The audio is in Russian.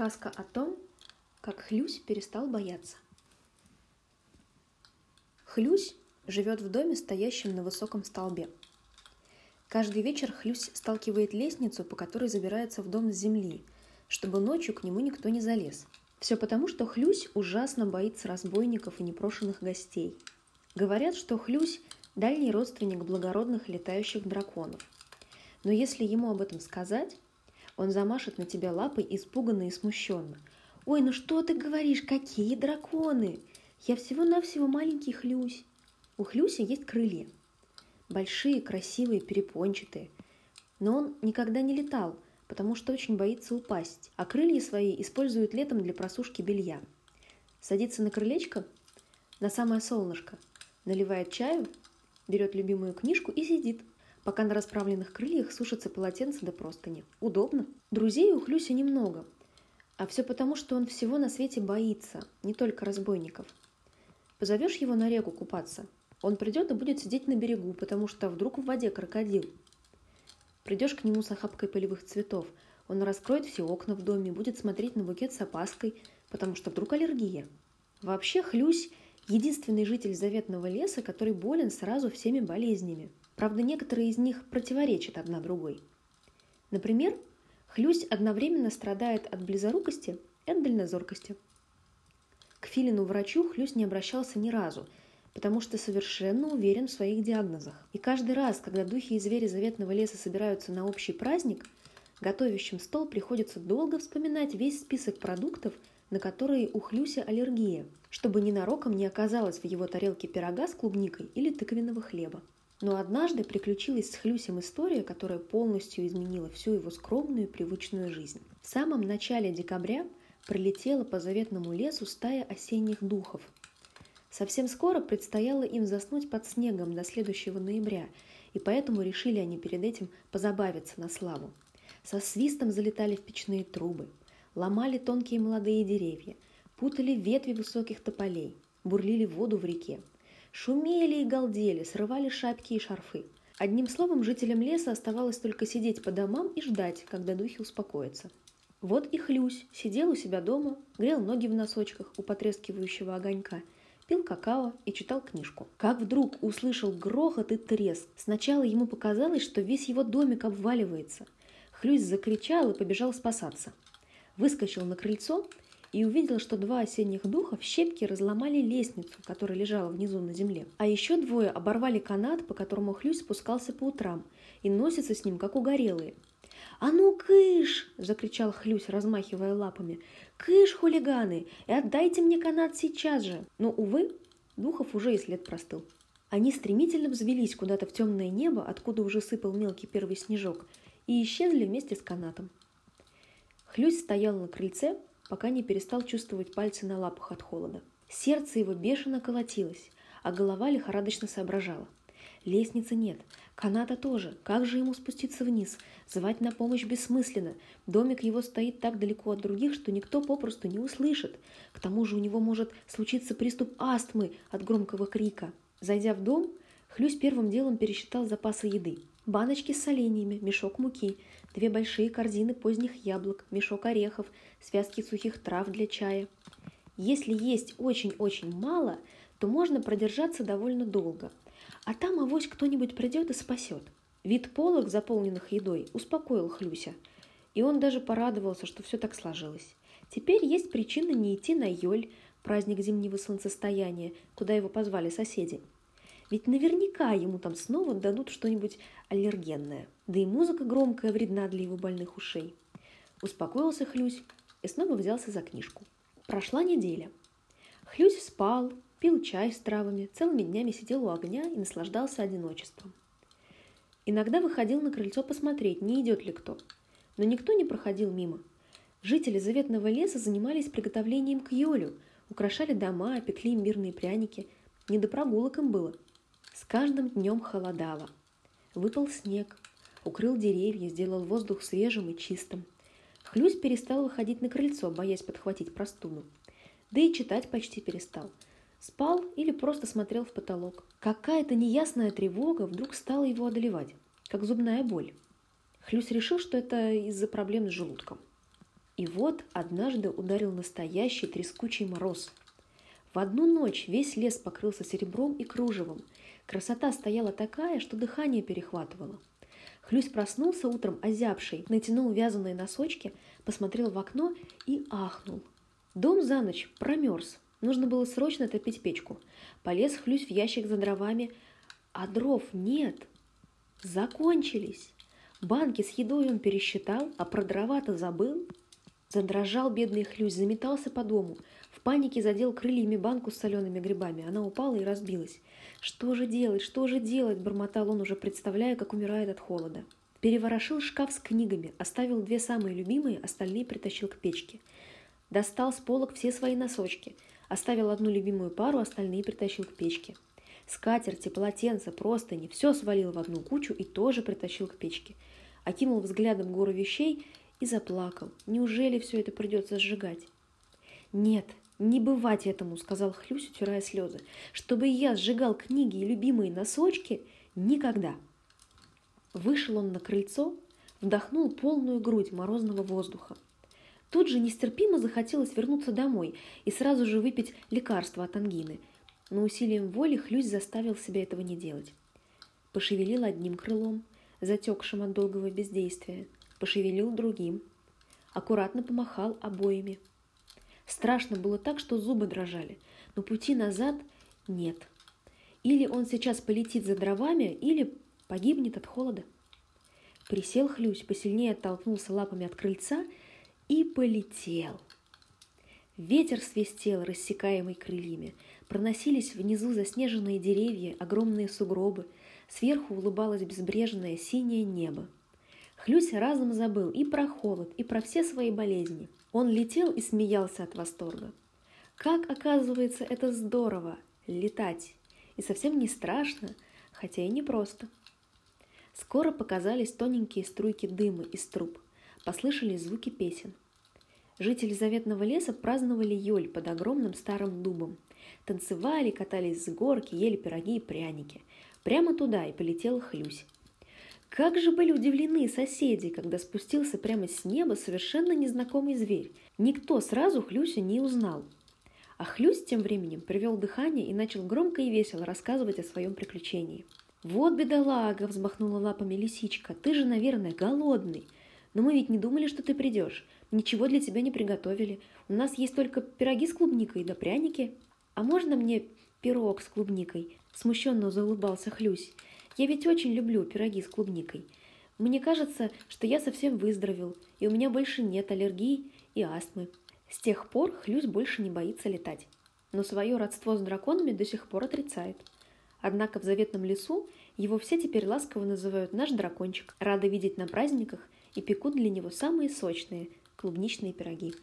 Сказка о том, как Хлюсь перестал бояться. Хлюсь живет в доме, стоящем на высоком столбе. Каждый вечер Хлюсь сталкивает лестницу, по которой забирается в дом с земли, чтобы ночью к нему никто не залез. Все потому, что Хлюсь ужасно боится разбойников и непрошенных гостей. Говорят, что Хлюсь – дальний родственник благородных летающих драконов. Но если ему об этом сказать, он замашет на тебя лапой испуганно и смущенно. «Ой, ну что ты говоришь? Какие драконы? Я всего-навсего маленький Хлюсь». У Хлюся есть крылья. Большие, красивые, перепончатые. Но он никогда не летал, потому что очень боится упасть, а крылья свои использует летом для просушки белья. Садится на крылечко, на самое солнышко, наливает чаю, берет любимую книжку и сидит, пока на расправленных крыльях сушатся полотенца до простыни. Удобно. Друзей у Хлюся немного. А все потому, что он всего на свете боится, не только разбойников. Позовешь его на реку купаться, он придет и будет сидеть на берегу, потому что вдруг в воде крокодил. Придешь к нему с охапкой полевых цветов, он раскроет все окна в доме, будет смотреть на букет с опаской, потому что вдруг аллергия. Вообще Хлюсь – единственный житель заветного леса, который болен сразу всеми болезнями – Правда, некоторые из них противоречат одна другой. Например, хлюсь одновременно страдает от близорукости и от дальнозоркости. К Филину-врачу хлюсь не обращался ни разу, потому что совершенно уверен в своих диагнозах. И каждый раз, когда духи и звери заветного леса собираются на общий праздник, готовящим стол приходится долго вспоминать весь список продуктов, на которые у Хлюся аллергия, чтобы ненароком не оказалось в его тарелке пирога с клубникой или тыквенного хлеба. Но однажды приключилась с Хлюсем история, которая полностью изменила всю его скромную и привычную жизнь. В самом начале декабря прилетела по заветному лесу стая осенних духов. Совсем скоро предстояло им заснуть под снегом до следующего ноября, и поэтому решили они перед этим позабавиться на славу. Со свистом залетали в печные трубы, ломали тонкие молодые деревья, путали ветви высоких тополей, бурлили воду в реке, Шумели и галдели, срывали шапки и шарфы. Одним словом, жителям леса оставалось только сидеть по домам и ждать, когда духи успокоятся. Вот и Хлюсь сидел у себя дома, грел ноги в носочках у потрескивающего огонька, пил какао и читал книжку. Как вдруг услышал грохот и треск. Сначала ему показалось, что весь его домик обваливается. Хлюсь закричал и побежал спасаться. Выскочил на крыльцо и увидел, что два осенних духа в щепки разломали лестницу, которая лежала внизу на земле. А еще двое оборвали канат, по которому Хлюсь спускался по утрам, и носится с ним, как угорелые. «А ну, кыш!» – закричал Хлюсь, размахивая лапами. «Кыш, хулиганы! И отдайте мне канат сейчас же!» Но, увы, духов уже и след простыл. Они стремительно взвелись куда-то в темное небо, откуда уже сыпал мелкий первый снежок, и исчезли вместе с канатом. Хлюсь стоял на крыльце, пока не перестал чувствовать пальцы на лапах от холода. Сердце его бешено колотилось, а голова лихорадочно соображала. Лестницы нет, каната тоже. Как же ему спуститься вниз? Звать на помощь бессмысленно. Домик его стоит так далеко от других, что никто попросту не услышит. К тому же у него может случиться приступ астмы от громкого крика. Зайдя в дом, Хлюсь первым делом пересчитал запасы еды. Баночки с соленьями, мешок муки, две большие корзины поздних яблок, мешок орехов, связки сухих трав для чая. Если есть очень-очень мало, то можно продержаться довольно долго. А там авось кто-нибудь придет и спасет. Вид полок, заполненных едой, успокоил Хлюся. И он даже порадовался, что все так сложилось. Теперь есть причина не идти на Йоль, праздник зимнего солнцестояния, куда его позвали соседи – ведь наверняка ему там снова дадут что-нибудь аллергенное. Да и музыка громкая вредна для его больных ушей. Успокоился Хлюсь и снова взялся за книжку. Прошла неделя. Хлюсь спал, пил чай с травами, целыми днями сидел у огня и наслаждался одиночеством. Иногда выходил на крыльцо посмотреть, не идет ли кто. Но никто не проходил мимо. Жители заветного леса занимались приготовлением к Йолю, украшали дома, пекли мирные пряники. Не до прогулок им было – с каждым днем холодало. Выпал снег, укрыл деревья, сделал воздух свежим и чистым. Хлюсь перестал выходить на крыльцо, боясь подхватить простуду. Да и читать почти перестал. Спал или просто смотрел в потолок. Какая-то неясная тревога вдруг стала его одолевать, как зубная боль. Хлюсь решил, что это из-за проблем с желудком. И вот однажды ударил настоящий трескучий мороз. В одну ночь весь лес покрылся серебром и кружевом. Красота стояла такая, что дыхание перехватывало. Хлюсь проснулся утром озябший, натянул вязаные носочки, посмотрел в окно и ахнул. Дом за ночь промерз. Нужно было срочно топить печку. Полез Хлюсь в ящик за дровами, а дров нет. Закончились. Банки с едой он пересчитал, а про дрова-то забыл. Задрожал бедный Хлюсь, заметался по дому. В панике задел крыльями банку с солеными грибами. Она упала и разбилась. «Что же делать, что же делать?» – бормотал он, уже представляя, как умирает от холода. Переворошил шкаф с книгами, оставил две самые любимые, остальные притащил к печке. Достал с полок все свои носочки, оставил одну любимую пару, остальные притащил к печке. Скатерти, полотенца, простыни – все свалил в одну кучу и тоже притащил к печке. Окинул взглядом гору вещей и заплакал. Неужели все это придется сжигать? Нет, «Не бывать этому», — сказал Хлюсь, утирая слезы. «Чтобы я сжигал книги и любимые носочки? Никогда!» Вышел он на крыльцо, вдохнул полную грудь морозного воздуха. Тут же нестерпимо захотелось вернуться домой и сразу же выпить лекарство от ангины. Но усилием воли Хлюсь заставил себя этого не делать. Пошевелил одним крылом, затекшим от долгого бездействия, пошевелил другим. Аккуратно помахал обоими – Страшно было так, что зубы дрожали, но пути назад нет. Или он сейчас полетит за дровами, или погибнет от холода. Присел хлюсь, посильнее оттолкнулся лапами от крыльца и полетел. Ветер свистел, рассекаемый крыльями. Проносились внизу заснеженные деревья, огромные сугробы. Сверху улыбалось безбрежное синее небо. Хлюсь разом забыл и про холод, и про все свои болезни – он летел и смеялся от восторга. Как оказывается, это здорово – летать. И совсем не страшно, хотя и не просто. Скоро показались тоненькие струйки дыма из труб. Послышались звуки песен. Жители заветного леса праздновали Йоль под огромным старым дубом. Танцевали, катались с горки, ели пироги и пряники. Прямо туда и полетела Хлюсь. Как же были удивлены соседи, когда спустился прямо с неба совершенно незнакомый зверь. Никто сразу Хлюся не узнал. А Хлюсь тем временем привел дыхание и начал громко и весело рассказывать о своем приключении. «Вот бедолага!» – взмахнула лапами лисичка. «Ты же, наверное, голодный. Но мы ведь не думали, что ты придешь. Ничего для тебя не приготовили. У нас есть только пироги с клубникой да пряники. А можно мне пирог с клубникой?» – смущенно заулыбался Хлюсь. Я ведь очень люблю пироги с клубникой. Мне кажется, что я совсем выздоровел, и у меня больше нет аллергии и астмы. С тех пор Хлюсь больше не боится летать. Но свое родство с драконами до сих пор отрицает. Однако в заветном лесу его все теперь ласково называют наш дракончик, рады видеть на праздниках и пекут для него самые сочные клубничные пироги.